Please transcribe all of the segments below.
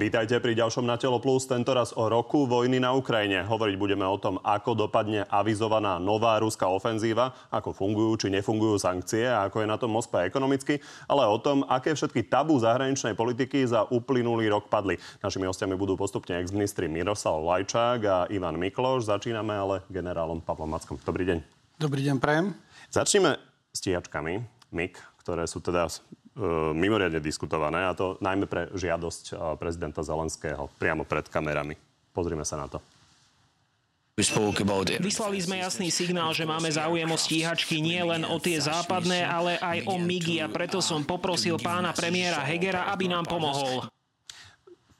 Vítajte pri ďalšom Na telo plus, tentoraz o roku vojny na Ukrajine. Hovoriť budeme o tom, ako dopadne avizovaná nová ruská ofenzíva, ako fungujú či nefungujú sankcie a ako je na tom Moskva ekonomicky, ale o tom, aké všetky tabu zahraničnej politiky za uplynulý rok padli. Našimi hostiami budú postupne ex-ministri Miroslav Lajčák a Ivan Mikloš. Začíname ale generálom Pavlom Mackom. Dobrý deň. Dobrý deň, prajem. Začneme stíhačkami MIG, ktoré sú teda mimoriadne diskutované, a to najmä pre žiadosť e, prezidenta Zelenského priamo pred kamerami. Pozrime sa na to. Vyslali sme jasný signál, že máme záujem o stíhačky nie len o tie západné, ale aj o MIGI a preto som poprosil pána premiéra Hegera, aby nám pomohol.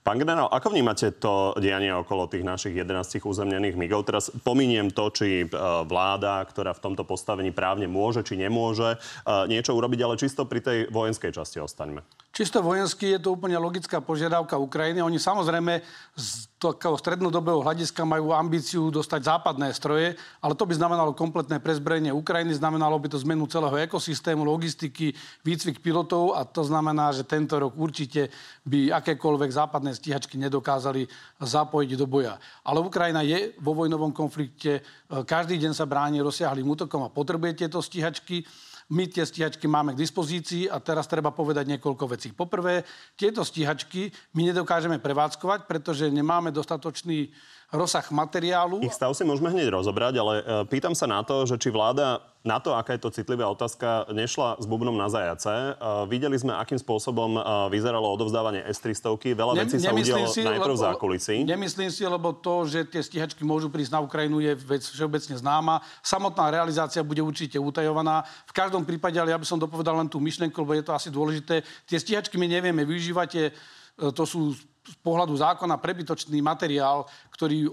Pán generál, ako vnímate to dianie okolo tých našich 11 uzemnených migov? Teraz pominiem to, či e, vláda, ktorá v tomto postavení právne môže, či nemôže e, niečo urobiť, ale čisto pri tej vojenskej časti ostaňme. Čisto vojensky je to úplne logická požiadavka Ukrajiny. Oni samozrejme z takého strednodobého hľadiska majú ambíciu dostať západné stroje, ale to by znamenalo kompletné prezbrojenie Ukrajiny, znamenalo by to zmenu celého ekosystému, logistiky, výcvik pilotov a to znamená, že tento rok určite by akékoľvek západné stíhačky nedokázali zapojiť do boja. Ale Ukrajina je vo vojnovom konflikte, každý deň sa bráni rozsiahlým útokom a potrebuje tieto stíhačky. My tie stíhačky máme k dispozícii a teraz treba povedať niekoľko vecí. Poprvé, tieto stíhačky my nedokážeme prevádzkovať, pretože nemáme dostatočný rozsah materiálu. Ich stav si môžeme hneď rozobrať, ale e, pýtam sa na to, že či vláda na to, aká je to citlivá otázka, nešla s bubnom na zajace. Uh, videli sme, akým spôsobom uh, vyzeralo odovzdávanie S-300. Veľa ne, vecí sa udialo si, najprv v zákulisí. Nemyslím si, lebo to, že tie stíhačky môžu prísť na Ukrajinu, je vec všeobecne známa. Samotná realizácia bude určite utajovaná. V každom prípade, ale ja by som dopovedal len tú myšlenku, lebo je to asi dôležité. Tie stíhačky my nevieme využívať. To sú z pohľadu zákona prebytočný materiál, ktorý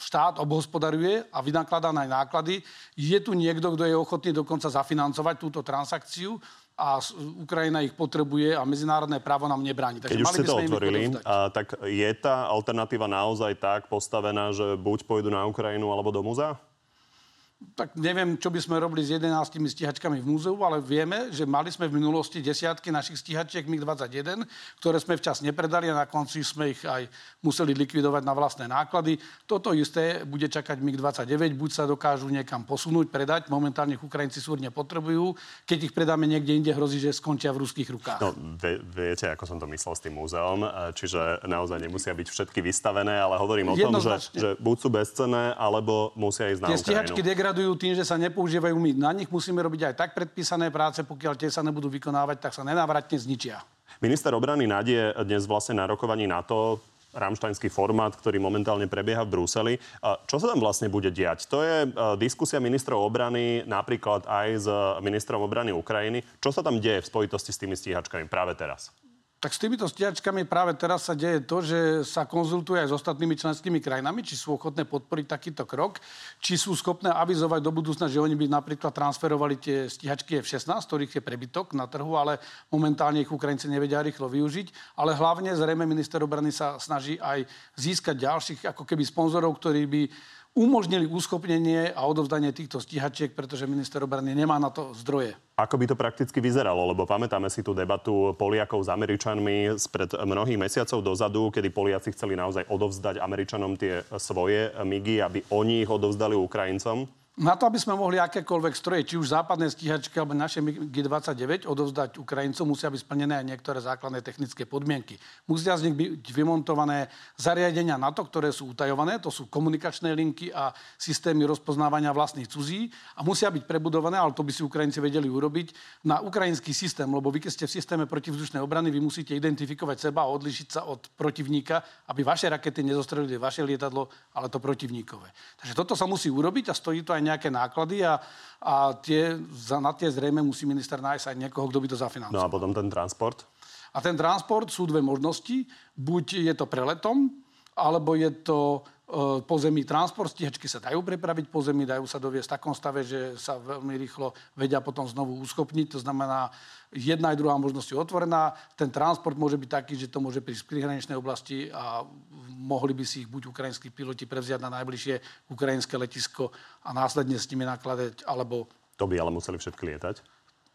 štát obhospodaruje a vynakladá na náklady. Je tu niekto, kto je ochotný dokonca zafinancovať túto transakciu a Ukrajina ich potrebuje a medzinárodné právo nám nebráni. Takže Keď už ste to otvorili, a, tak je tá alternatíva naozaj tak postavená, že buď pôjdu na Ukrajinu alebo do múzea? Tak neviem, čo by sme robili s 11 stíhačkami v múzeu, ale vieme, že mali sme v minulosti desiatky našich stíhačiek MiG-21, ktoré sme včas nepredali a na konci sme ich aj museli likvidovať na vlastné náklady. Toto isté bude čakať MiG-29, buď sa dokážu niekam posunúť, predať, momentálne ich Ukrajinci súrne potrebujú. Keď ich predáme niekde inde, hrozí, že skončia v ruských rukách. No, vie, viete, ako som to myslel s tým múzeom, čiže naozaj nemusia byť všetky vystavené, ale hovorím o tom, že, že buď sú bezcené, alebo musia ísť na Tie Ukrajinu degradujú tým, že sa nepoužívajú. My na nich musíme robiť aj tak predpísané práce, pokiaľ tie sa nebudú vykonávať, tak sa nenávratne zničia. Minister obrany Nadie dnes vlastne na rokovaní NATO ramštajnský formát, ktorý momentálne prebieha v Bruseli. Čo sa tam vlastne bude diať? To je diskusia ministrov obrany napríklad aj s ministrom obrany Ukrajiny. Čo sa tam deje v spojitosti s tými stíhačkami práve teraz? Tak s týmito stiačkami práve teraz sa deje to, že sa konzultuje aj s ostatnými členskými krajinami, či sú ochotné podporiť takýto krok, či sú schopné avizovať do budúcna, že oni by napríklad transferovali tie stíhačky F-16, ktorých je prebytok na trhu, ale momentálne ich Ukrajinci nevedia rýchlo využiť. Ale hlavne zrejme minister obrany sa snaží aj získať ďalších ako keby sponzorov, ktorí by umožnili uschopnenie a odovzdanie týchto stíhačiek, pretože minister obrany nemá na to zdroje. Ako by to prakticky vyzeralo? Lebo pamätáme si tú debatu Poliakov s Američanmi spred mnohých mesiacov dozadu, kedy Poliaci chceli naozaj odovzdať Američanom tie svoje migy, aby oni ich odovzdali Ukrajincom. Na to, aby sme mohli akékoľvek stroje, či už západné stíhačky alebo naše G29 odovzdať Ukrajincom, musia byť splnené aj niektoré základné technické podmienky. Musia z nich byť vymontované zariadenia na to, ktoré sú utajované, to sú komunikačné linky a systémy rozpoznávania vlastných cudzí a musia byť prebudované, ale to by si Ukrajinci vedeli urobiť, na ukrajinský systém, lebo vy, keď ste v systéme protivzdušnej obrany, vy musíte identifikovať seba a odlišiť sa od protivníka, aby vaše rakety nezostrelili vaše lietadlo, ale to protivníkové. Takže toto sa musí urobiť a stojí to aj nejaké náklady a, a tie, za, na tie zrejme musí minister nájsť aj niekoho, kto by to zafinancoval. No a potom ten transport? A ten transport sú dve možnosti. Buď je to preletom, alebo je to e, pozemný transport. Stíhačky sa dajú prepraviť po zemi, dajú sa doviesť v takom stave, že sa veľmi rýchlo vedia potom znovu uschopniť. To znamená, jedna aj druhá možnosť je otvorená. Ten transport môže byť taký, že to môže prísť v prihraničnej oblasti a mohli by si ich buď ukrajinskí piloti prevziať na najbližšie ukrajinské letisko a následne s nimi nakladať, alebo... To by ale museli všetky lietať?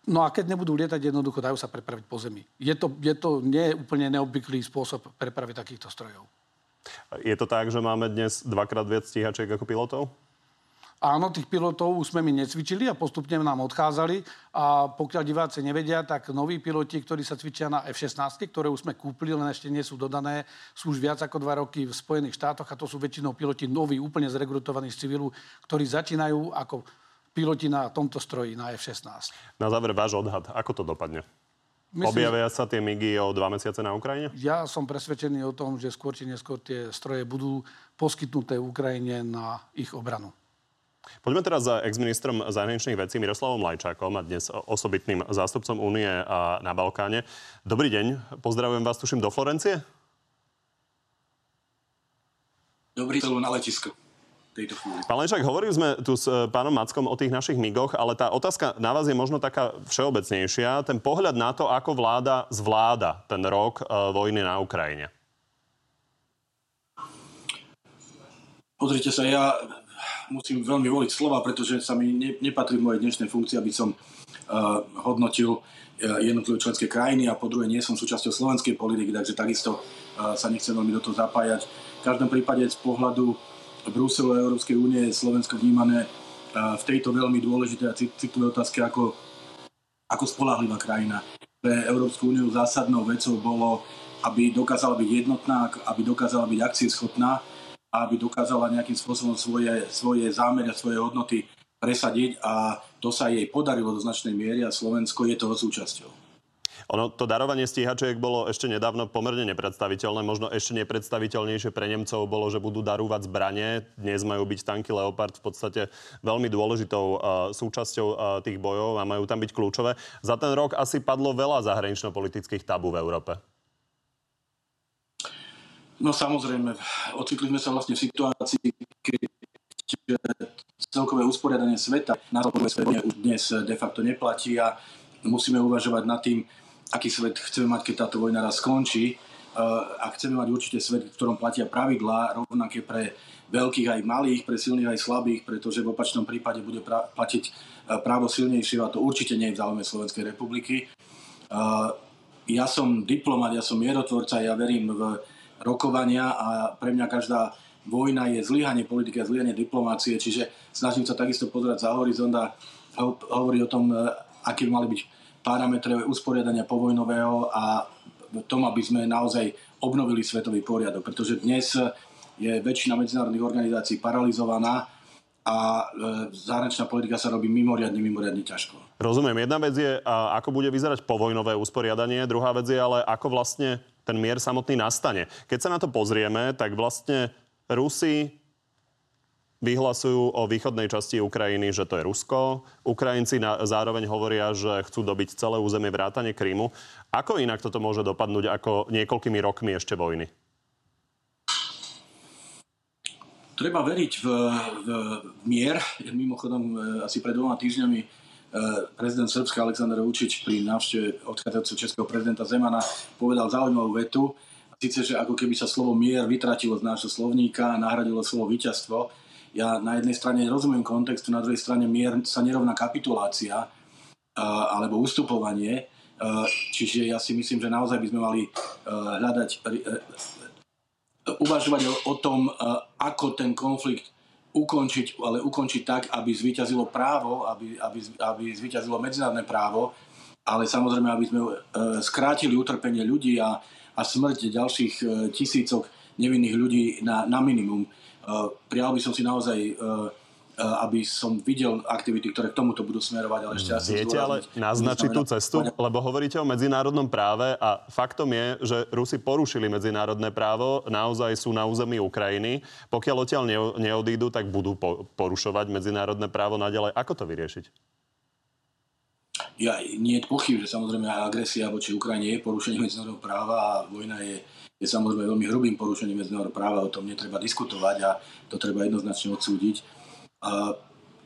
No a keď nebudú lietať, jednoducho dajú sa prepraviť po zemi. Je to, je to nie úplne neobvyklý spôsob prepravy takýchto strojov. Je to tak, že máme dnes dvakrát viac stíhačiek ako pilotov? Áno, tých pilotov už sme my necvičili a postupne nám odchádzali. A pokiaľ diváci nevedia, tak noví piloti, ktorí sa cvičia na F-16, ktoré už sme kúpili, len ešte nie sú dodané, sú už viac ako dva roky v Spojených štátoch a to sú väčšinou piloti noví, úplne zregrutovaní z civilu, ktorí začínajú ako piloti na tomto stroji, na F-16. Na záver váš odhad, ako to dopadne? Myslím, Objavia sa tie migy o dva mesiace na Ukrajine? Ja som presvedčený o tom, že skôr či neskôr tie stroje budú poskytnuté Ukrajine na ich obranu. Poďme teraz za ex-ministrom zahraničných vecí Miroslavom Lajčákom a dnes osobitným zástupcom Únie na Balkáne. Dobrý deň, pozdravujem vás, tuším, do Florencie. Dobrý celu na letisko. Pán Lečák, hovorili sme tu s e, pánom Mackom o tých našich migoch, ale tá otázka na vás je možno taká všeobecnejšia. Ten pohľad na to, ako vláda zvláda ten rok e, vojny na Ukrajine. Pozrite sa, ja musím veľmi voliť slova, pretože sa mi ne, nepatrí v mojej dnešnej funkcii, aby som uh, hodnotil uh, jednotlivé členské krajiny a po druhé nie som súčasťou slovenskej politiky, takže takisto uh, sa nechcem veľmi do toho zapájať. V každom prípade z pohľadu Bruselu a Európskej únie je Slovensko vnímané v tejto veľmi dôležité a citlivé otázke ako, ako spolahlivá krajina. Pre Európsku úniu zásadnou vecou bolo, aby dokázala byť jednotná, aby dokázala byť akcieschopná aby dokázala nejakým spôsobom svoje, svoje zámery a svoje hodnoty presadiť a to sa jej podarilo do značnej miery a Slovensko je toho súčasťou. Ono, to darovanie stíhačiek bolo ešte nedávno pomerne nepredstaviteľné. Možno ešte nepredstaviteľnejšie pre Nemcov bolo, že budú darovať zbranie. Dnes majú byť tanky Leopard v podstate veľmi dôležitou uh, súčasťou uh, tých bojov a majú tam byť kľúčové. Za ten rok asi padlo veľa zahranično-politických tabu v Európe. No samozrejme, ocitli sme sa vlastne v situácii, keď celkové usporiadanie sveta na celkové svete už dnes de facto neplatí a musíme uvažovať nad tým, aký svet chceme mať, keď táto vojna raz skončí. A chceme mať určite svet, v ktorom platia pravidlá rovnaké pre veľkých aj malých, pre silných aj slabých, pretože v opačnom prípade bude pra- platiť e, právo silnejšieho a to určite nie je v záujme Slovenskej republiky. Ja som diplomat, ja som mierotvorca, ja verím v rokovania a pre mňa každá vojna je zlyhanie politiky a zlyhanie diplomácie, čiže snažím sa takisto pozerať za horizont a hovoriť o tom, e, aké mali byť parametre usporiadania povojnového a tom, aby sme naozaj obnovili svetový poriadok, pretože dnes je väčšina medzinárodných organizácií paralizovaná a e, zahraničná politika sa robí mimoriadne, mimoriadne ťažko. Rozumiem. Jedna vec je, ako bude vyzerať povojnové usporiadanie, druhá vec je ale, ako vlastne ten mier samotný nastane. Keď sa na to pozrieme, tak vlastne Rusi vyhlasujú o východnej časti Ukrajiny, že to je Rusko. Ukrajinci na, zároveň hovoria, že chcú dobiť celé územie vrátane Krímu. Ako inak toto môže dopadnúť ako niekoľkými rokmi ešte vojny? Treba veriť v, v, mier. Mimochodom, e, asi pred dvoma týždňami Eh, prezident Srbska Aleksandr Vučić pri návšteve odchádzajúceho českého prezidenta Zemana povedal zaujímavú vetu, síce, že ako keby sa slovo mier vytratilo z nášho slovníka a nahradilo slovo víťazstvo. Ja na jednej strane rozumiem kontextu, na druhej strane mier sa nerovná kapitulácia eh, alebo ustupovanie. Eh, čiže ja si myslím, že naozaj by sme mali hľadať, uvažovať o tom, ako ten konflikt ukončiť, ale ukončiť tak, aby zvíťazilo právo, aby, aby, aby zvíťazilo medzinárodné právo, ale samozrejme, aby sme e, skrátili utrpenie ľudí a, a smrť ďalších e, tisícok nevinných ľudí na, na minimum. E, prijal by som si naozaj Eh, aby som videl aktivity, ktoré k tomuto budú smerovať, ale ešte asi Viete ale naznačiť tú cestu? Lebo hovoríte o medzinárodnom práve a faktom je, že Rusi porušili medzinárodné právo, naozaj sú na území Ukrajiny. Pokiaľ odtiaľ neodídu, tak budú porušovať medzinárodné právo naďalej. Ako to vyriešiť? Ja, nie je pochyb, že samozrejme agresia voči Ukrajine je porušenie medzinárodného práva a vojna je, je samozrejme veľmi hrubým porušením medzinárodného práva, o tom netreba diskutovať a to treba jednoznačne odsúdiť. A,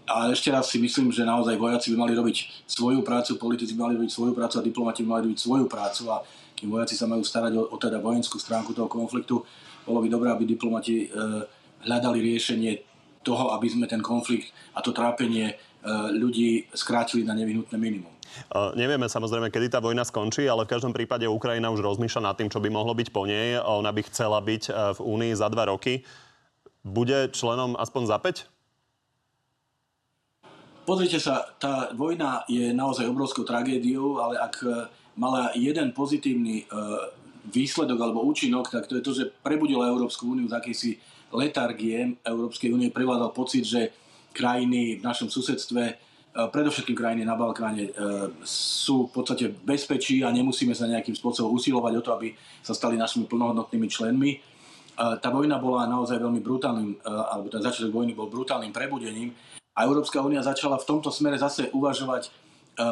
a ešte raz si myslím, že naozaj vojaci by mali robiť svoju prácu, politici by mali robiť svoju prácu a diplomati by mali robiť svoju prácu a kým vojaci sa majú starať o, o teda vojenskú stránku toho konfliktu, bolo by dobré, aby diplomati e, hľadali riešenie toho, aby sme ten konflikt a to trápenie e, ľudí skrátili na nevyhnutné minimum. Nevieme samozrejme, kedy tá vojna skončí, ale v každom prípade Ukrajina už rozmýšľa nad tým, čo by mohlo byť po nej. Ona by chcela byť v Únii za dva roky. Bude členom aspoň za 5? Pozrite sa, tá vojna je naozaj obrovskou tragédiou, ale ak e, mala jeden pozitívny e, výsledok alebo účinok, tak to je to, že prebudila Európsku úniu z akejsi letargie Európskej únie, prevládal pocit, že krajiny v našom susedstve, e, predovšetkým krajiny na Balkáne, sú v podstate bezpečí a nemusíme sa nejakým spôsobom usilovať o to, aby sa stali našimi plnohodnotnými členmi. Tá vojna bola naozaj veľmi brutálnym, alebo ten začiatok vojny bol brutálnym prebudením a Európska únia začala v tomto smere zase uvažovať e,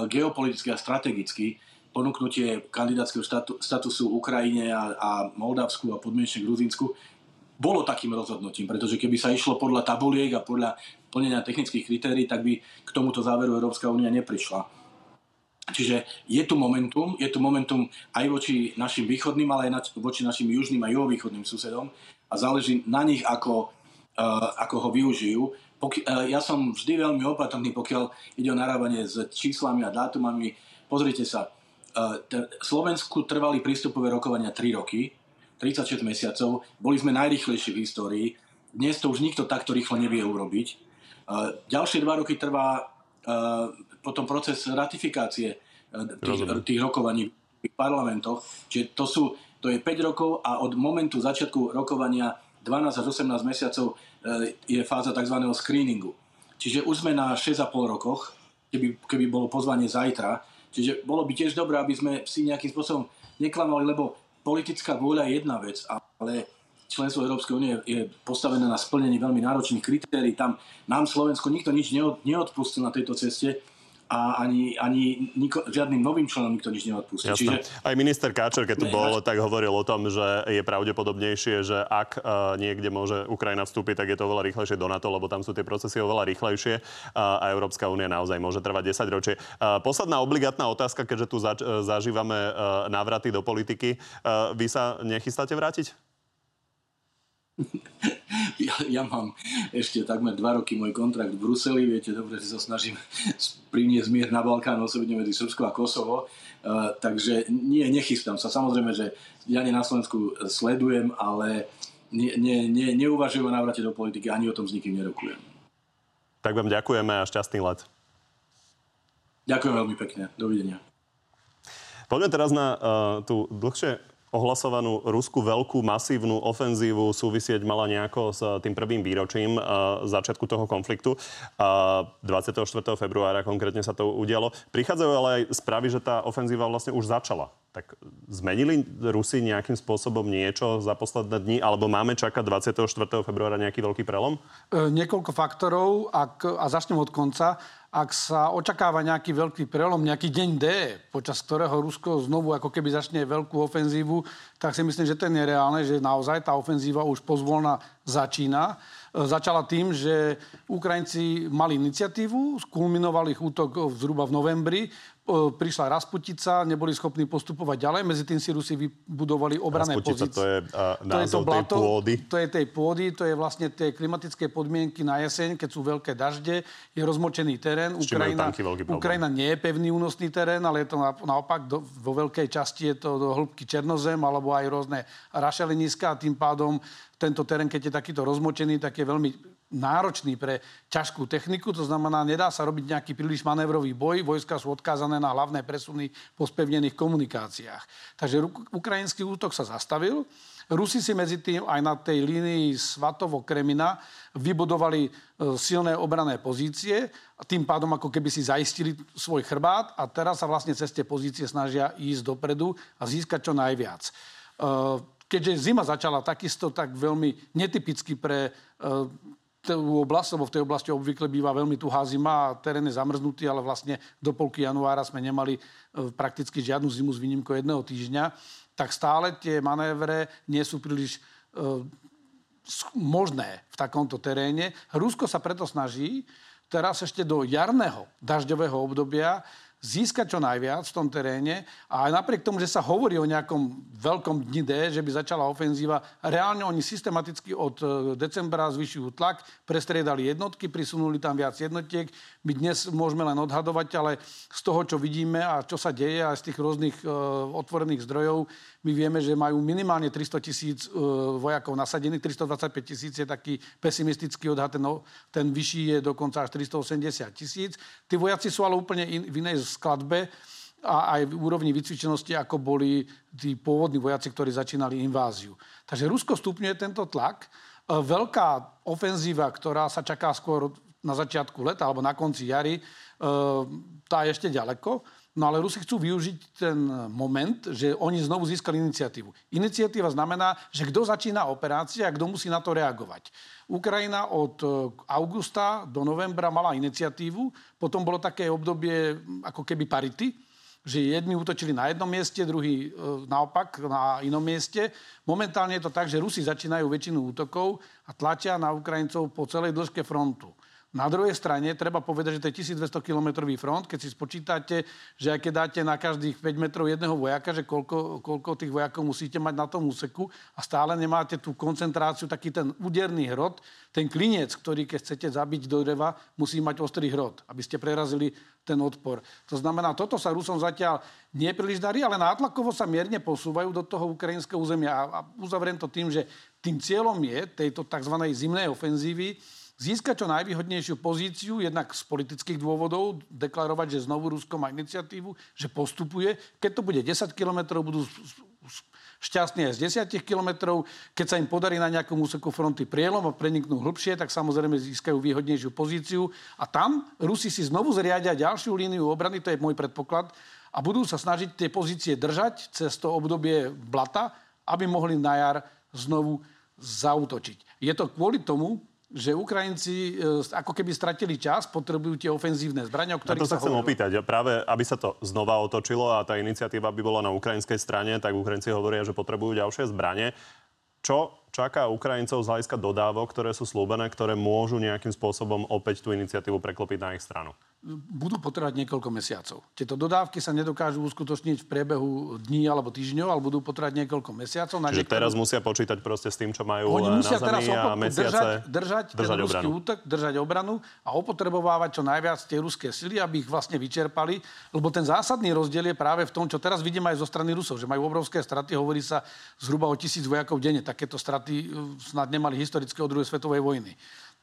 geopoliticky a strategicky ponúknutie kandidátskeho štatu, statusu Ukrajine a, a Moldavsku a podmienečne Gruzínsku bolo takým rozhodnutím, pretože keby sa išlo podľa tabuliek a podľa plnenia technických kritérií, tak by k tomuto záveru Európska únia neprišla. Čiže je tu momentum, je tu momentum aj voči našim východným, ale aj voči našim južným a juhovýchodným susedom a záleží na nich, ako, uh, ako ho využijú poky- e, ja som vždy veľmi opatrný, pokiaľ ide o narábanie s číslami a dátumami. Pozrite sa, t- Slovensku trvali prístupové rokovania 3 roky, 36 mesiacov, boli sme najrychlejší v histórii, dnes to už nikto takto rýchlo nevie urobiť. E, ďalšie dva roky trvá potom proces ratifikácie tých, tých rokovaní v parlamentoch, čiže to, sú, to je 5 rokov a od momentu začiatku rokovania 12 až 18 mesiacov e, je fáza tzv. screeningu. Čiže už sme na 6,5 rokoch, keby, keby bolo pozvanie zajtra. Čiže bolo by tiež dobré, aby sme si nejakým spôsobom neklamali, lebo politická vôľa je jedna vec, ale členstvo Európskej únie je postavené na splnení veľmi náročných kritérií. Tam nám Slovensko nikto nič neodpustil na tejto ceste a ani, ani niko, žiadnym novým členom nikto nič neodpustí. Čiže... Aj minister Káčer, keď tu ne, bol, tak hovoril o tom, že je pravdepodobnejšie, že ak uh, niekde môže Ukrajina vstúpiť, tak je to oveľa rýchlejšie do NATO, lebo tam sú tie procesy oveľa rýchlejšie uh, a Európska únia naozaj môže trvať 10 ročie. Uh, posledná obligátna otázka, keďže tu zač- zažívame uh, návraty do politiky. Uh, vy sa nechystáte vrátiť? Ja, ja mám ešte takmer dva roky môj kontrakt v Bruseli. Viete dobre, že sa snažím priniesť mier na Balkán, osobne medzi Srbsko a Kosovo. Uh, takže nie, nechystám sa. Samozrejme, že ja na Slovensku sledujem, ale ne, ne, ne, neuvažujem o návrate do politiky, ani o tom s nikým nerokujem. Tak vám ďakujeme a šťastný let. Ďakujem veľmi pekne. Dovidenia. Poďme teraz na uh, tú dlhšie ohlasovanú ruskú veľkú masívnu ofenzívu súvisieť mala nejako s tým prvým výročím uh, začiatku toho konfliktu. Uh, 24. februára konkrétne sa to udialo. Prichádzajú ale aj správy, že tá ofenzíva vlastne už začala. Tak zmenili Rusi nejakým spôsobom niečo za posledné dni, alebo máme čakať 24. februára nejaký veľký prelom? E, niekoľko faktorov ak, a začnem od konca ak sa očakáva nejaký veľký prelom, nejaký deň D, počas ktorého Rusko znovu ako keby začne veľkú ofenzívu, tak si myslím, že to je nereálne, že naozaj tá ofenzíva už pozvolna začína. E, začala tým, že Ukrajinci mali iniciatívu, skulminoval ich útok zhruba v novembri, prišla Rasputica, neboli schopní postupovať ďalej. Medzi tým si Rusi vybudovali obrané Rasputica, pozície. to je uh, to je to blato, tej pôdy. To je tej pôdy, to je vlastne tie klimatické podmienky na jeseň, keď sú veľké dažde, je rozmočený terén. Ukrajina, Ukrajina nie je pevný únosný terén, ale je to naopak do, vo veľkej časti je to do hĺbky Černozem alebo aj rôzne rašeliniska a tým pádom tento terén, keď je takýto rozmočený, tak je veľmi náročný pre ťažkú techniku, to znamená, nedá sa robiť nejaký príliš manévrový boj, vojska sú odkázané na hlavné presuny po spevnených komunikáciách. Takže ukrajinský útok sa zastavil. Rusi si medzi tým aj na tej línii Svatovo-Kremina vybudovali e, silné obrané pozície a tým pádom ako keby si zaistili svoj chrbát a teraz sa vlastne cez tie pozície snažia ísť dopredu a získať čo najviac. E, keďže zima začala takisto tak veľmi netypicky pre e, tú oblasť, lebo v tej oblasti obvykle býva veľmi tuhá zima a terén je zamrznutý, ale vlastne do polky januára sme nemali e, prakticky žiadnu zimu s výnimkou jedného týždňa, tak stále tie manévre nie sú príliš uh, možné v takomto teréne. Rusko sa preto snaží teraz ešte do jarného dažďového obdobia získať čo najviac v tom teréne a aj napriek tomu, že sa hovorí o nejakom veľkom dni D, že by začala ofenzíva, reálne oni systematicky od e, decembra zvyšujú tlak, prestriedali jednotky, prisunuli tam viac jednotiek. My dnes môžeme len odhadovať, ale z toho, čo vidíme a čo sa deje aj z tých rôznych uh, otvorených zdrojov, my vieme, že majú minimálne 300 tisíc uh, vojakov nasadených, 325 tisíc je taký pesimistický odhad, ten, ten vyšší je dokonca až 380 tisíc. Tí vojaci sú ale úplne in, v inej skladbe a aj v úrovni vycvičenosti, ako boli tí pôvodní vojaci, ktorí začínali inváziu. Takže Rusko stupňuje tento tlak. E, veľká ofenzíva, ktorá sa čaká skôr na začiatku leta alebo na konci jary, e, tá je ešte ďaleko. No ale Rusi chcú využiť ten moment, že oni znovu získali iniciatívu. Iniciatíva znamená, že kto začína operácia a kto musí na to reagovať. Ukrajina od e, augusta do novembra mala iniciatívu, potom bolo také obdobie ako keby parity, že jedni útočili na jednom mieste, druhý e, naopak na inom mieste. Momentálne je to tak, že Rusi začínajú väčšinu útokov a tlačia na Ukrajincov po celej dĺžke frontu. Na druhej strane treba povedať, že to je 1200 kilometrový front. Keď si spočítate, že aj keď dáte na každých 5 metrov jedného vojaka, že koľko, koľko tých vojakov musíte mať na tom úseku a stále nemáte tú koncentráciu, taký ten úderný hrot, ten klinec, ktorý keď chcete zabiť do dreva, musí mať ostrý hrot, aby ste prerazili ten odpor. To znamená, toto sa Rusom zatiaľ nepríliš darí, ale nátlakovo sa mierne posúvajú do toho ukrajinského územia. A uzavriem to tým, že tým cieľom je tejto tzv. zimnej ofenzívy získať čo najvýhodnejšiu pozíciu, jednak z politických dôvodov, deklarovať, že znovu Rusko má iniciatívu, že postupuje. Keď to bude 10 kilometrov, budú šťastní aj z 10 kilometrov. Keď sa im podarí na nejakom úseku fronty prielom a preniknú hlbšie, tak samozrejme získajú výhodnejšiu pozíciu. A tam Rusi si znovu zriadia ďalšiu líniu obrany, to je môj predpoklad, a budú sa snažiť tie pozície držať cez to obdobie blata, aby mohli na jar znovu zautočiť. Je to kvôli tomu, že Ukrajinci e, ako keby stratili čas, potrebujú tie ofenzívne zbrania, o ktorých Na to sa, sa chcem opýtať. Práve, aby sa to znova otočilo a tá iniciatíva by bola na ukrajinskej strane, tak Ukrajinci hovoria, že potrebujú ďalšie zbranie. Čo čaká Ukrajincov z hľadiska dodávok, ktoré sú slúbené, ktoré môžu nejakým spôsobom opäť tú iniciatívu preklopiť na ich stranu? budú potrebovať niekoľko mesiacov. Tieto dodávky sa nedokážu uskutočniť v priebehu dní alebo týždňov, ale budú potrebovať niekoľko mesiacov. Na Čiže niektorú... teraz musia počítať proste s tým, čo majú Oni musia na teraz a mesiace držať, držať, držať ten obranu. útok, držať obranu a opotrebovávať čo najviac tie ruské sily, aby ich vlastne vyčerpali. Lebo ten zásadný rozdiel je práve v tom, čo teraz vidíme aj zo strany Rusov, že majú obrovské straty, hovorí sa zhruba o tisíc vojakov denne. Takéto straty uh, snad nemali historické od druhej svetovej vojny.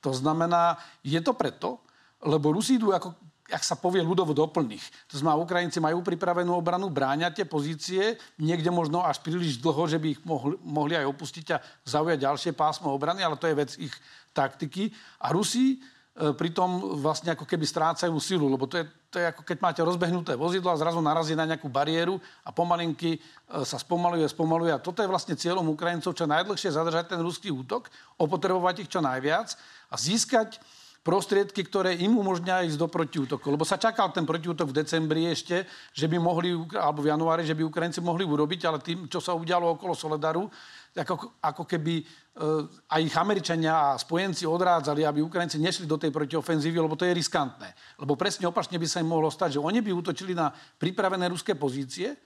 To znamená, je to preto, lebo Rusi idú ako ak sa povie ľudovo doplných. To znamená, Ukrajinci majú pripravenú obranu, bráňa tie pozície, niekde možno až príliš dlho, že by ich mohli, mohli aj opustiť a zaujať ďalšie pásmo obrany, ale to je vec ich taktiky. A Rusi pritom vlastne ako keby strácajú silu, lebo to je, to je ako keď máte rozbehnuté vozidlo a zrazu narazí na nejakú bariéru a pomalinky e, sa spomaluje, spomaluje. A toto je vlastne cieľom Ukrajincov čo najdlhšie zadržať ten ruský útok, opotrebovať ich čo najviac a získať prostriedky, ktoré im umožňa ísť do protiútoku. Lebo sa čakal ten protiútok v decembri ešte, že by mohli, alebo v januári, že by Ukrajinci mohli urobiť, ale tým, čo sa udialo okolo Soledaru, ako, ako keby e, aj ich Američania a spojenci odrádzali, aby Ukrajinci nešli do tej protiofenzívy, lebo to je riskantné. Lebo presne opačne by sa im mohlo stať, že oni by útočili na pripravené ruské pozície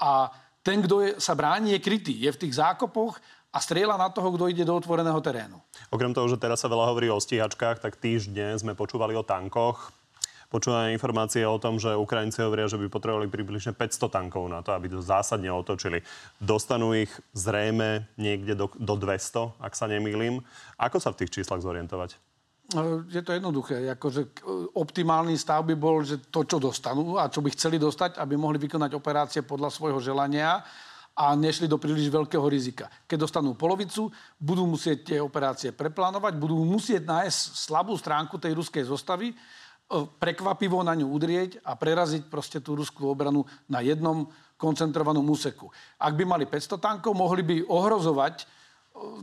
a ten, kto je, sa bráni, je krytý. Je v tých zákopoch a strieľa na toho, kto ide do otvoreného terénu. Okrem toho, že teraz sa veľa hovorí o stíhačkách, tak týždne sme počúvali o tankoch. Počúvame informácie o tom, že Ukrajinci hovoria, že by potrebovali približne 500 tankov na to, aby to zásadne otočili. Dostanú ich zrejme niekde do, do 200, ak sa nemýlim. Ako sa v tých číslach zorientovať? Je to jednoduché. Akože optimálny stav by bol, že to, čo dostanú a čo by chceli dostať, aby mohli vykonať operácie podľa svojho želania a nešli do príliš veľkého rizika. Keď dostanú polovicu, budú musieť tie operácie preplánovať, budú musieť nájsť slabú stránku tej ruskej zostavy, prekvapivo na ňu udrieť a preraziť proste tú ruskú obranu na jednom koncentrovanom úseku. Ak by mali 500 tankov, mohli by ohrozovať e,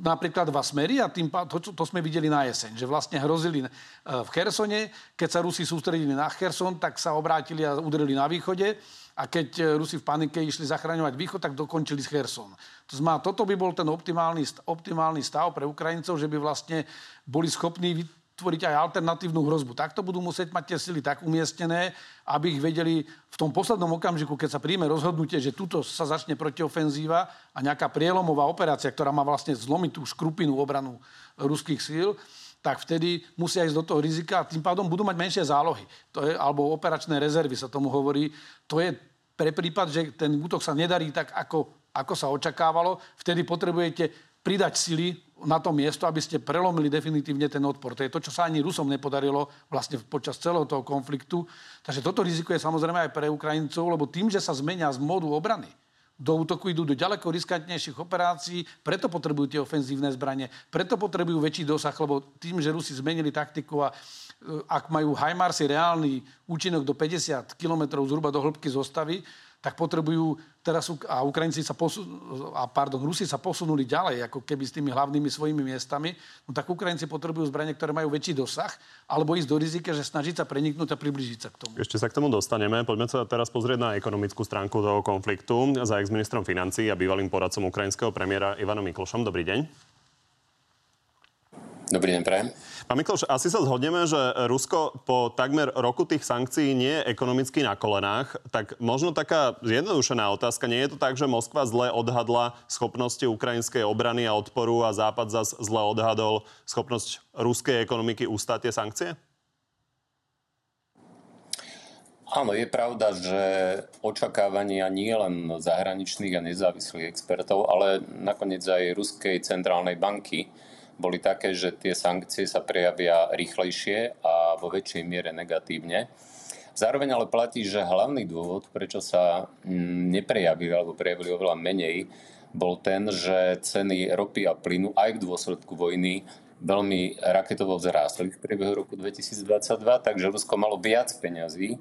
napríklad dva smery a tým, to, to sme videli na jeseň, že vlastne hrozili e, v Chersone, keď sa Rusi sústredili na Cherson, tak sa obrátili a udreli na východe a keď e, Rusi v panike išli zachraňovať východ, tak dokončili z Kherson. To znamená, toto by bol ten optimálny, optimálny stav pre Ukrajincov, že by vlastne boli schopní vytvoriť aj alternatívnu hrozbu. Takto budú musieť mať tie sily tak umiestnené, aby ich vedeli v tom poslednom okamžiku, keď sa príjme rozhodnutie, že tuto sa začne protiofenzíva a nejaká prielomová operácia, ktorá má vlastne zlomiť tú škrupinu obranu ruských síl, tak vtedy musia ísť do toho rizika a tým pádom budú mať menšie zálohy. To je, alebo operačné rezervy sa tomu hovorí. To je pre prípad, že ten útok sa nedarí tak, ako, ako sa očakávalo. Vtedy potrebujete pridať sily na to miesto, aby ste prelomili definitívne ten odpor. To je to, čo sa ani Rusom nepodarilo vlastne počas celého toho konfliktu. Takže toto riziko je samozrejme aj pre Ukrajincov, lebo tým, že sa zmenia z módu obrany, do útoku idú do ďaleko riskantnejších operácií, preto potrebujú tie ofenzívne zbranie, preto potrebujú väčší dosah, lebo tým, že Rusi zmenili taktiku a e, ak majú HIMARSy reálny účinok do 50 km zhruba do hĺbky zostavy, tak potrebujú teraz a Ukrajinci sa posun, a pardon, Rusi sa posunuli ďalej, ako keby s tými hlavnými svojimi miestami, no tak Ukrajinci potrebujú zbranie, ktoré majú väčší dosah, alebo ísť do rizika, že snažiť sa preniknúť a približiť sa k tomu. Ešte sa k tomu dostaneme. Poďme sa teraz pozrieť na ekonomickú stránku toho konfliktu za ex-ministrom financí a bývalým poradcom ukrajinského premiéra Ivanom Miklošom. Dobrý deň. Dobrý deň, prajem. Pán Mikloš, asi sa zhodneme, že Rusko po takmer roku tých sankcií nie je ekonomicky na kolenách. Tak možno taká zjednodušená otázka. Nie je to tak, že Moskva zle odhadla schopnosti ukrajinskej obrany a odporu a Západ zase zle odhadol schopnosť ruskej ekonomiky ustáť tie sankcie? Áno, je pravda, že očakávania nie len zahraničných a nezávislých expertov, ale nakoniec aj Ruskej centrálnej banky boli také, že tie sankcie sa prejavia rýchlejšie a vo väčšej miere negatívne. Zároveň ale platí, že hlavný dôvod, prečo sa mm, neprejavili alebo prejavili oveľa menej, bol ten, že ceny ropy a plynu aj v dôsledku vojny veľmi raketovo vzrástli v priebehu roku 2022, takže Rusko malo viac peňazí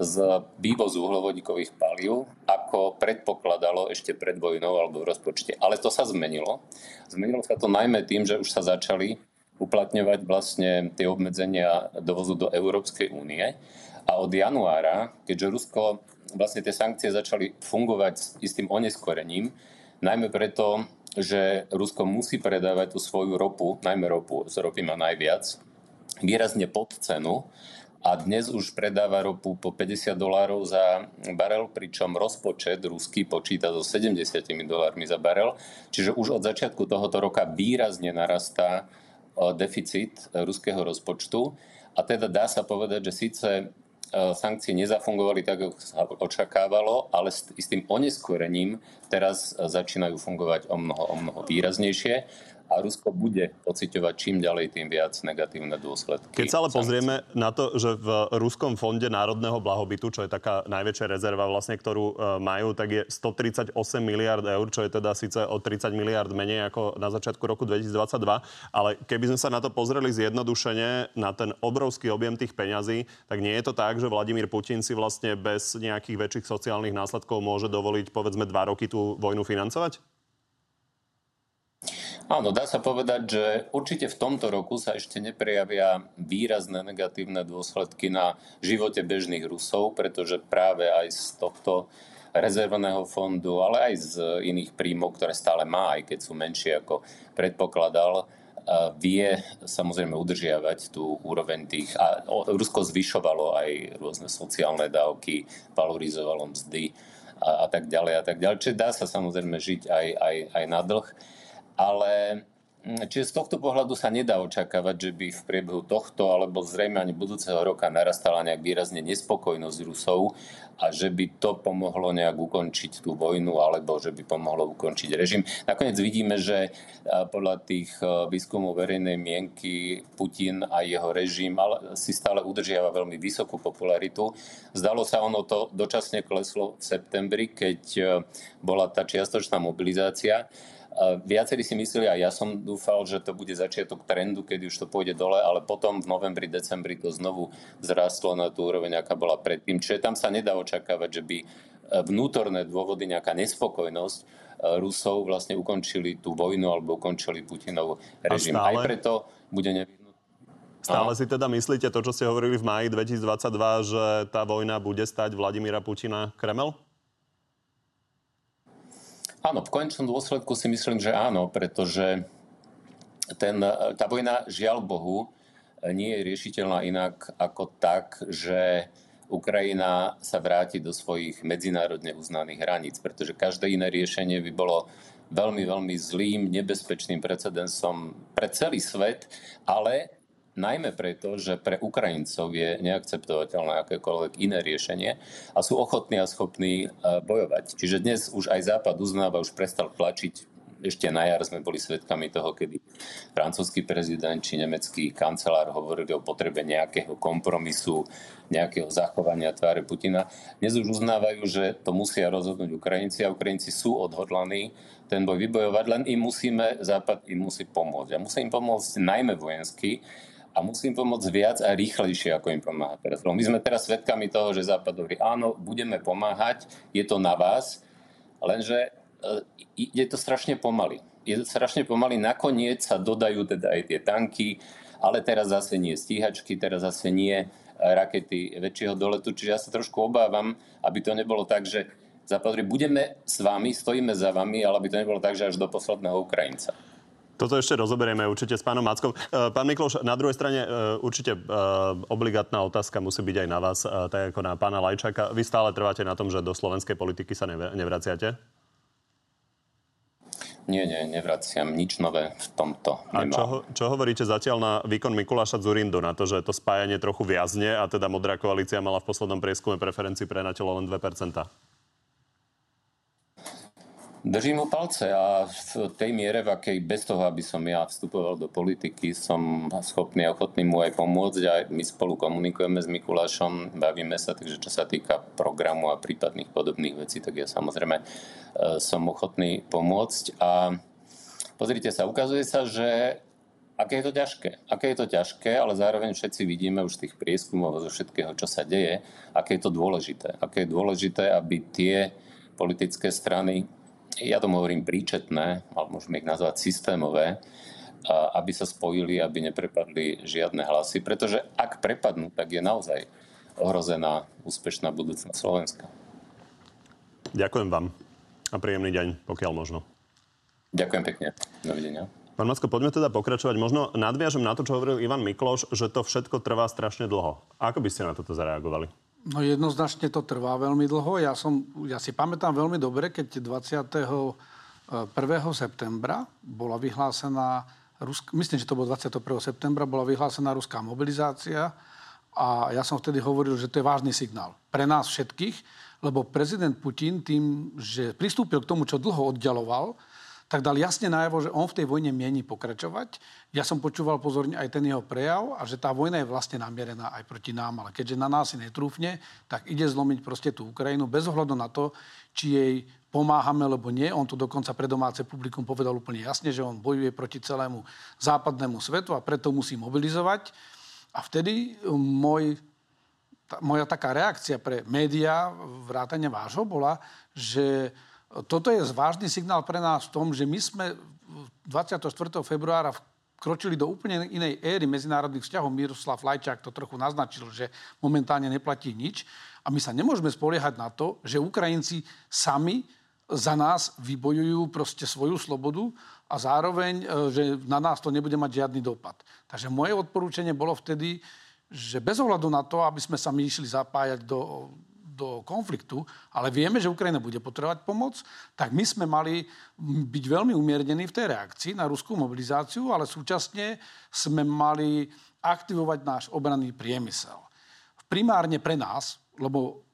z vývozu uhlovodíkových palív, ako predpokladalo ešte pred vojnou alebo v rozpočte. Ale to sa zmenilo. Zmenilo sa to najmä tým, že už sa začali uplatňovať vlastne tie obmedzenia dovozu do Európskej únie. A od januára, keďže Rusko vlastne tie sankcie začali fungovať s istým oneskorením, najmä preto, že Rusko musí predávať tú svoju ropu, najmä ropu, z ropy má najviac, výrazne pod cenu, a dnes už predáva ropu po 50 dolárov za barel, pričom rozpočet ruský počíta so 70 dolármi za barel. Čiže už od začiatku tohoto roka výrazne narastá e, deficit ruského rozpočtu. A teda dá sa povedať, že síce e, sankcie nezafungovali tak, ako sa očakávalo, ale s tým oneskorením teraz začínajú fungovať o mnoho, o mnoho výraznejšie a Rusko bude pociťovať čím ďalej tým viac negatívne dôsledky. Keď sa ale pozrieme na to, že v Ruskom fonde národného blahobytu, čo je taká najväčšia rezerva vlastne, ktorú e, majú, tak je 138 miliard eur, čo je teda síce o 30 miliard menej ako na začiatku roku 2022. Ale keby sme sa na to pozreli zjednodušene, na ten obrovský objem tých peňazí, tak nie je to tak, že Vladimír Putin si vlastne bez nejakých väčších sociálnych následkov môže dovoliť povedzme dva roky tú vojnu financovať? Áno, dá sa povedať, že určite v tomto roku sa ešte neprejavia výrazné negatívne dôsledky na živote bežných Rusov, pretože práve aj z tohto rezervného fondu, ale aj z iných príjmov, ktoré stále má, aj keď sú menšie ako predpokladal, vie samozrejme udržiavať tú úroveň tých... A Rusko zvyšovalo aj rôzne sociálne dávky, valorizovalo mzdy a, a tak ďalej a tak ďalej. Čiže dá sa samozrejme žiť aj, aj, aj na dlh ale mm, Čiže z tohto pohľadu sa nedá očakávať, že by v priebehu tohto alebo zrejme ani budúceho roka narastala nejak výrazne nespokojnosť Rusov a že by to pomohlo nejak ukončiť tú vojnu alebo že by pomohlo ukončiť režim. Nakoniec vidíme, že podľa tých výskumov verejnej mienky Putin a jeho režim si stále udržiava veľmi vysokú popularitu. Zdalo sa ono to dočasne kleslo v septembri, keď bola tá čiastočná mobilizácia Viacerí si mysleli, a ja som dúfal, že to bude začiatok trendu, keď už to pôjde dole, ale potom v novembri, decembri to znovu zrástlo na tú úroveň, aká bola predtým. Čiže tam sa nedá očakávať, že by e, vnútorné dôvody, nejaká nespokojnosť e, Rusov vlastne ukončili tú vojnu alebo ukončili Putinov režim. Aj preto bude nevyhnutné. Stále si teda myslíte to, čo ste hovorili v máji 2022, že tá vojna bude stať Vladimíra Putina Kremel? Áno, v konečnom dôsledku si myslím, že áno, pretože ten, tá vojna, žiaľ Bohu, nie je riešiteľná inak ako tak, že Ukrajina sa vráti do svojich medzinárodne uznaných hraníc, pretože každé iné riešenie by bolo veľmi, veľmi zlým, nebezpečným precedensom pre celý svet, ale najmä preto, že pre Ukrajincov je neakceptovateľné akékoľvek iné riešenie a sú ochotní a schopní e, bojovať. Čiže dnes už aj Západ uznáva, už prestal tlačiť ešte na jar sme boli svedkami toho, kedy francúzsky prezident či nemecký kancelár hovorili o potrebe nejakého kompromisu, nejakého zachovania tváre Putina. Dnes už uznávajú, že to musia rozhodnúť Ukrajinci a Ukrajinci sú odhodlaní ten boj vybojovať, len im musíme, Západ im musí pomôcť. A musí im pomôcť najmä vojensky, a musím pomôcť viac a rýchlejšie, ako im pomáha teraz. My sme teraz svedkami toho, že Západ hovorí, áno, budeme pomáhať, je to na vás, lenže E, je to strašne pomaly. Je to strašne pomaly. Nakoniec sa dodajú teda aj tie tanky, ale teraz zase nie stíhačky, teraz zase nie rakety väčšieho doletu. Čiže ja sa trošku obávam, aby to nebolo tak, že zapadri, budeme s vami, stojíme za vami, ale aby to nebolo tak, že až do posledného Ukrajinca. Toto ešte rozoberieme určite s pánom Mackom. E, pán Mikloš, na druhej strane e, určite obligátna otázka musí byť aj na vás, tak ako na pána Lajčaka. Vy stále trváte na tom, že do slovenskej politiky sa nevraciate? Nie, nie, nevraciam nič nové v tomto. A čo, čo hovoríte zatiaľ na výkon Mikuláša Zurindu, na to, že to spájanie trochu viazne a teda Modrá koalícia mala v poslednom prieskume preferencii pre telo len 2%? Držím mu palce a v tej miere, v akej bez toho, aby som ja vstupoval do politiky, som schopný a ochotný mu aj pomôcť a my spolu komunikujeme s Mikulášom, bavíme sa, takže čo sa týka programu a prípadných podobných vecí, tak ja samozrejme e, som ochotný pomôcť a pozrite sa, ukazuje sa, že aké je to ťažké. Aké je to ťažké, ale zároveň všetci vidíme už z tých prieskumov zo všetkého, čo sa deje, aké je to dôležité. Aké je dôležité, aby tie politické strany ja tomu hovorím príčetné, ale môžeme ich nazvať systémové, aby sa spojili, aby neprepadli žiadne hlasy, pretože ak prepadnú, tak je naozaj ohrozená úspešná budúcnosť Slovenska. Ďakujem vám a príjemný deň, pokiaľ možno. Ďakujem pekne. Dovidenia. Pán Macko, poďme teda pokračovať. Možno nadviažem na to, čo hovoril Ivan Mikloš, že to všetko trvá strašne dlho. Ako by ste na toto zareagovali? No jednoznačne to trvá veľmi dlho. Ja, som, ja si pamätám veľmi dobre, keď 21. septembra bola vyhlásená, Rusk, myslím, že to bolo 21. septembra, bola vyhlásená ruská mobilizácia a ja som vtedy hovoril, že to je vážny signál pre nás všetkých, lebo prezident Putin tým, že pristúpil k tomu, čo dlho oddialoval, tak dal jasne najavo, že on v tej vojne mieni pokračovať. Ja som počúval pozorne aj ten jeho prejav a že tá vojna je vlastne namierená aj proti nám, ale keďže na nás si netrúfne, tak ide zlomiť proste tú Ukrajinu bez ohľadu na to, či jej pomáhame, alebo nie. On to dokonca pre domáce publikum povedal úplne jasne, že on bojuje proti celému západnému svetu a preto musí mobilizovať. A vtedy um, môj, tá, moja taká reakcia pre médiá, vrátane vášho, bola, že toto je vážny signál pre nás v tom, že my sme 24. februára kročili do úplne inej éry medzinárodných vzťahov. Miroslav Lajčák to trochu naznačil, že momentálne neplatí nič. A my sa nemôžeme spoliehať na to, že Ukrajinci sami za nás vybojujú proste svoju slobodu a zároveň, e, že na nás to nebude mať žiadny dopad. Takže moje odporúčanie bolo vtedy, že bez ohľadu na to, aby sme sa my išli zapájať do do konfliktu, ale vieme, že Ukrajina bude potrebovať pomoc, tak my sme mali byť veľmi umiernení v tej reakcii na ruskú mobilizáciu, ale súčasne sme mali aktivovať náš obranný priemysel. Primárne pre nás, lebo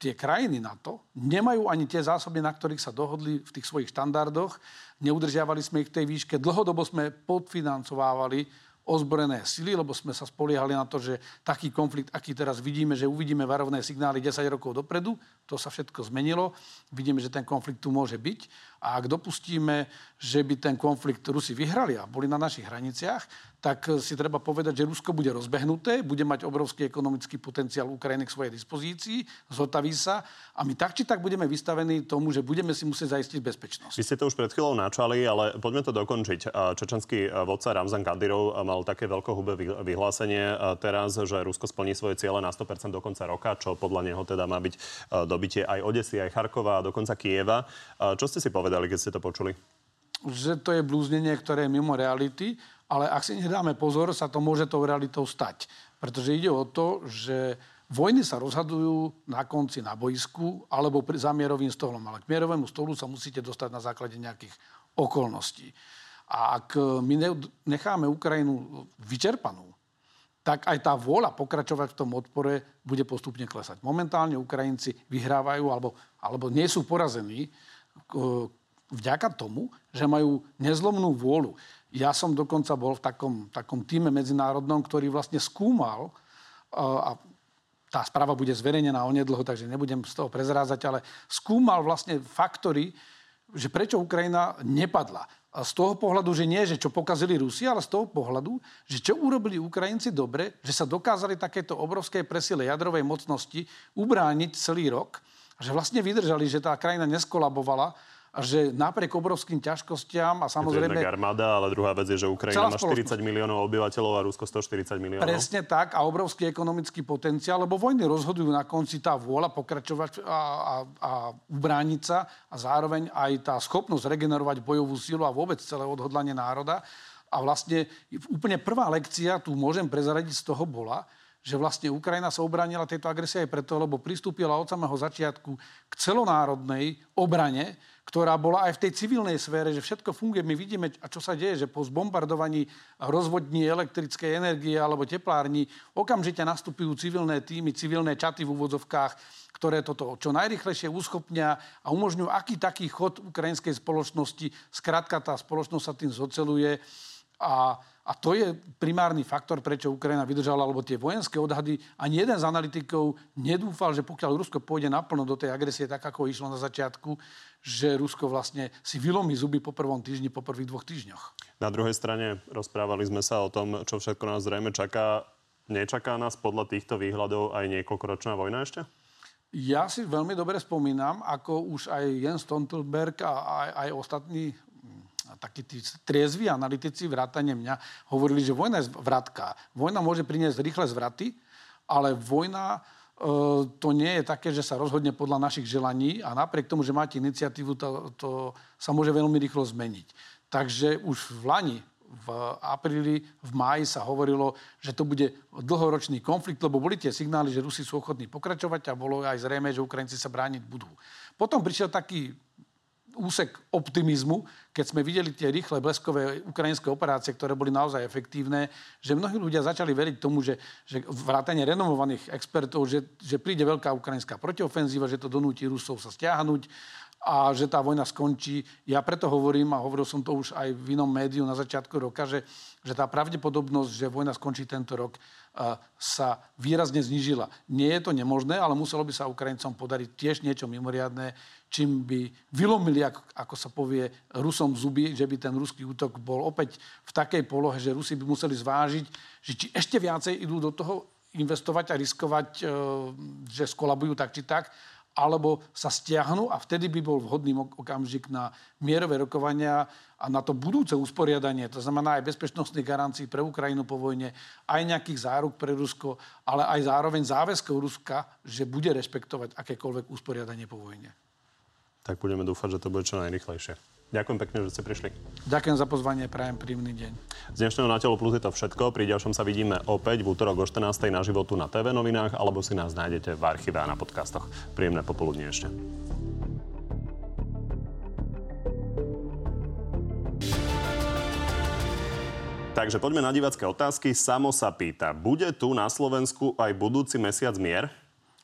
tie krajiny na to nemajú ani tie zásoby, na ktorých sa dohodli v tých svojich štandardoch. Neudržiavali sme ich v tej výške. Dlhodobo sme podfinancovávali ozbrojené sily, lebo sme sa spoliehali na to, že taký konflikt, aký teraz vidíme, že uvidíme varovné signály 10 rokov dopredu, to sa všetko zmenilo. Vidíme, že ten konflikt tu môže byť. A ak dopustíme, že by ten konflikt Rusi vyhrali a boli na našich hraniciach, tak si treba povedať, že Rusko bude rozbehnuté, bude mať obrovský ekonomický potenciál Ukrajiny k svojej dispozícii, zotaví sa a my tak či tak budeme vystavení tomu, že budeme si musieť zaistiť bezpečnosť. Vy ste to už pred chvíľou načali, ale poďme to dokončiť. Čečenský vodca Ramzan Kadyrov mal také veľkohubé vyhlásenie teraz, že Rusko splní svoje ciele na 100% do konca roka, čo podľa neho teda má byť dobitie aj Odesy, aj Charkova a dokonca Kieva. Čo ste si povedali, keď ste to počuli? Že to je blúznenie, ktoré je mimo reality ale ak si nedáme pozor, sa to môže tou realitou stať. Pretože ide o to, že vojny sa rozhadujú na konci na boisku alebo pri, za mierovým stolom. Ale k mierovému stolu sa musíte dostať na základe nejakých okolností. A ak my necháme Ukrajinu vyčerpanú, tak aj tá vôľa pokračovať v tom odpore bude postupne klesať. Momentálne Ukrajinci vyhrávajú alebo, alebo nie sú porazení vďaka tomu, že majú nezlomnú vôľu. Ja som dokonca bol v takom, takom týme medzinárodnom, ktorý vlastne skúmal, a tá správa bude zverejnená onedlho, takže nebudem z toho prezrázať, ale skúmal vlastne faktory, že prečo Ukrajina nepadla. A z toho pohľadu, že nie, že čo pokazili Rusi, ale z toho pohľadu, že čo urobili Ukrajinci dobre, že sa dokázali takéto obrovské presile jadrovej mocnosti ubrániť celý rok, že vlastne vydržali, že tá krajina neskolabovala a že napriek obrovským ťažkostiam a samozrejme... Je to armáda, ale druhá vec je, že Ukrajina má 40 miliónov obyvateľov a Rusko 140 miliónov. Presne tak a obrovský ekonomický potenciál, lebo vojny rozhodujú na konci tá vôľa pokračovať a, a, a ubrániť sa a zároveň aj tá schopnosť regenerovať bojovú silu a vôbec celé odhodlanie národa. A vlastne úplne prvá lekcia, tu môžem prezradiť, z toho bola, že vlastne Ukrajina sa obránila tejto agresie aj preto, lebo pristúpila od samého začiatku k celonárodnej obrane, ktorá bola aj v tej civilnej sfére, že všetko funguje. My vidíme, a čo sa deje, že po zbombardovaní rozvodní elektrickej energie alebo teplární okamžite nastupujú civilné týmy, civilné čaty v úvodzovkách, ktoré toto čo najrychlejšie uschopnia a umožňujú aký taký chod ukrajinskej spoločnosti. Skrátka tá spoločnosť sa tým zoceluje a a to je primárny faktor, prečo Ukrajina vydržala, lebo tie vojenské odhady, ani jeden z analytikov nedúfal, že pokiaľ Rusko pôjde naplno do tej agresie, tak ako išlo na začiatku, že Rusko vlastne si vylomí zuby po prvom týždni, po prvých dvoch týždňoch. Na druhej strane rozprávali sme sa o tom, čo všetko nás zrejme čaká. Nečaká nás podľa týchto výhľadov aj niekoľkoročná vojna ešte? Ja si veľmi dobre spomínam, ako už aj Jens Stoltenberg a aj, aj ostatní takí tí triezví analytici, vrátane mňa, hovorili, že vojna je vratka. Vojna môže priniesť rýchle zvraty, ale vojna e, to nie je také, že sa rozhodne podľa našich želaní a napriek tomu, že máte iniciatívu, to, to sa môže veľmi rýchlo zmeniť. Takže už v Lani, v apríli, v máji sa hovorilo, že to bude dlhoročný konflikt, lebo boli tie signály, že Rusi sú ochotní pokračovať a bolo aj zrejme, že Ukrajinci sa brániť budú. Potom prišiel taký úsek optimizmu, keď sme videli tie rýchle bleskové ukrajinské operácie, ktoré boli naozaj efektívne, že mnohí ľudia začali veriť tomu, že, že vrátane renomovaných expertov, že, že príde veľká ukrajinská protiofenzíva, že to donúti Rusov sa stiahnuť a že tá vojna skončí. Ja preto hovorím, a hovoril som to už aj v inom médiu na začiatku roka, že, že tá pravdepodobnosť, že vojna skončí tento rok, sa výrazne znižila. Nie je to nemožné, ale muselo by sa Ukrajincom podariť tiež niečo mimoriadné, čím by vylomili, ako, ako sa povie, Rusom zuby, že by ten ruský útok bol opäť v takej polohe, že Rusi by museli zvážiť, že či ešte viacej idú do toho investovať a riskovať, e, že skolabujú tak či tak, alebo sa stiahnu a vtedy by bol vhodný okamžik na mierové rokovania a na to budúce usporiadanie, to znamená aj bezpečnostných garancií pre Ukrajinu po vojne, aj nejakých záruk pre Rusko, ale aj zároveň záväzkov Ruska, že bude rešpektovať akékoľvek usporiadanie po vojne. Tak budeme dúfať, že to bude čo najrychlejšie. Ďakujem pekne, že ste prišli. Ďakujem za pozvanie, prajem príjemný deň. Z dnešného Na telo plus je to všetko. Pri ďalšom sa vidíme opäť v útorok o 14. na životu na TV novinách alebo si nás nájdete v archíve a na podcastoch. Príjemné popoludnie ešte. Takže poďme na divacké otázky. Samo sa pýta, bude tu na Slovensku aj budúci mesiac mier?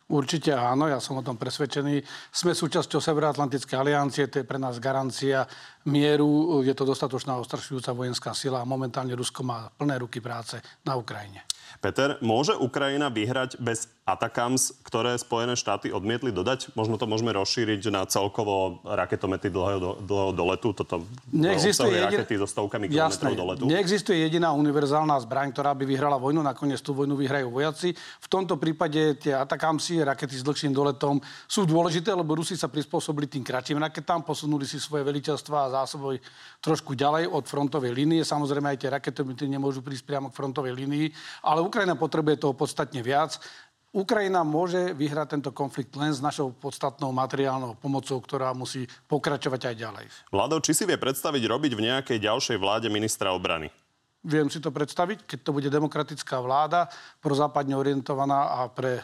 Určite áno, ja som o tom presvedčený. Sme súčasťou Severoatlantickej aliancie, to je pre nás garancia mieru. Je to dostatočná ostrašujúca vojenská sila a momentálne Rusko má plné ruky práce na Ukrajine. Peter, môže Ukrajina vyhrať bez Atakams, ktoré Spojené štáty odmietli dodať? Možno to môžeme rozšíriť na celkovo raketomety dlhého, dlhého doletu. Toto neexistuje jedin... rakety so stovkami kilometrov doletu. Neexistuje jediná univerzálna zbraň, ktorá by vyhrala vojnu. Nakoniec tú vojnu vyhrajú vojaci. V tomto prípade tie Atakamsy, rakety s dlhším doletom, sú dôležité, lebo Rusi sa prispôsobili tým kratším raketám, posunuli si svoje veliteľstva a zásoby trošku ďalej od frontovej línie. Samozrejme aj tie raketomety nemôžu prísť priamo k frontovej línii, ale Ukrajina potrebuje toho podstatne viac. Ukrajina môže vyhrať tento konflikt len s našou podstatnou materiálnou pomocou, ktorá musí pokračovať aj ďalej. Vládo, či si vie predstaviť robiť v nejakej ďalšej vláde ministra obrany? Viem si to predstaviť, keď to bude demokratická vláda, prozápadne orientovaná a pre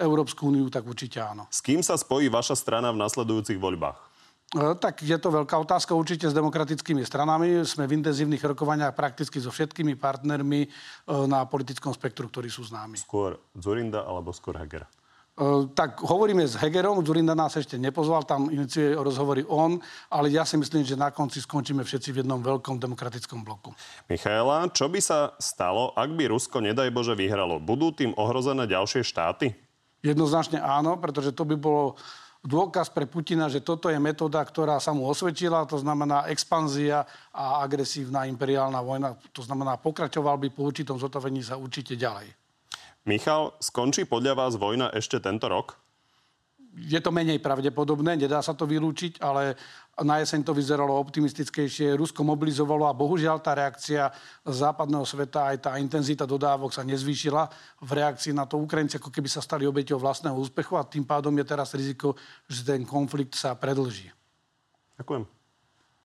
Európsku úniu, tak určite áno. S kým sa spojí vaša strana v nasledujúcich voľbách? E, tak je to veľká otázka určite s demokratickými stranami. Sme v intenzívnych rokovaniach prakticky so všetkými partnermi e, na politickom spektru, ktorí sú známi. Skôr Zurinda alebo skôr Hegera? E, tak hovoríme s Hegerom, Zurinda nás ešte nepozval, tam iniciuje rozhovory on, ale ja si myslím, že na konci skončíme všetci v jednom veľkom demokratickom bloku. Michaela, čo by sa stalo, ak by Rusko, nedaj Bože, vyhralo? Budú tým ohrozené ďalšie štáty? Jednoznačne áno, pretože to by bolo dôkaz pre Putina, že toto je metóda, ktorá sa mu osvedčila, to znamená expanzia a agresívna imperiálna vojna, to znamená pokračoval by po určitom zotavení sa určite ďalej. Michal, skončí podľa vás vojna ešte tento rok? Je to menej pravdepodobné, nedá sa to vylúčiť, ale na jeseň to vyzeralo optimistickejšie. Rusko mobilizovalo a bohužiaľ tá reakcia západného sveta, aj tá intenzita dodávok sa nezvýšila v reakcii na to. Ukrajinci ako keby sa stali obeťou vlastného úspechu a tým pádom je teraz riziko, že ten konflikt sa predlží. Ďakujem.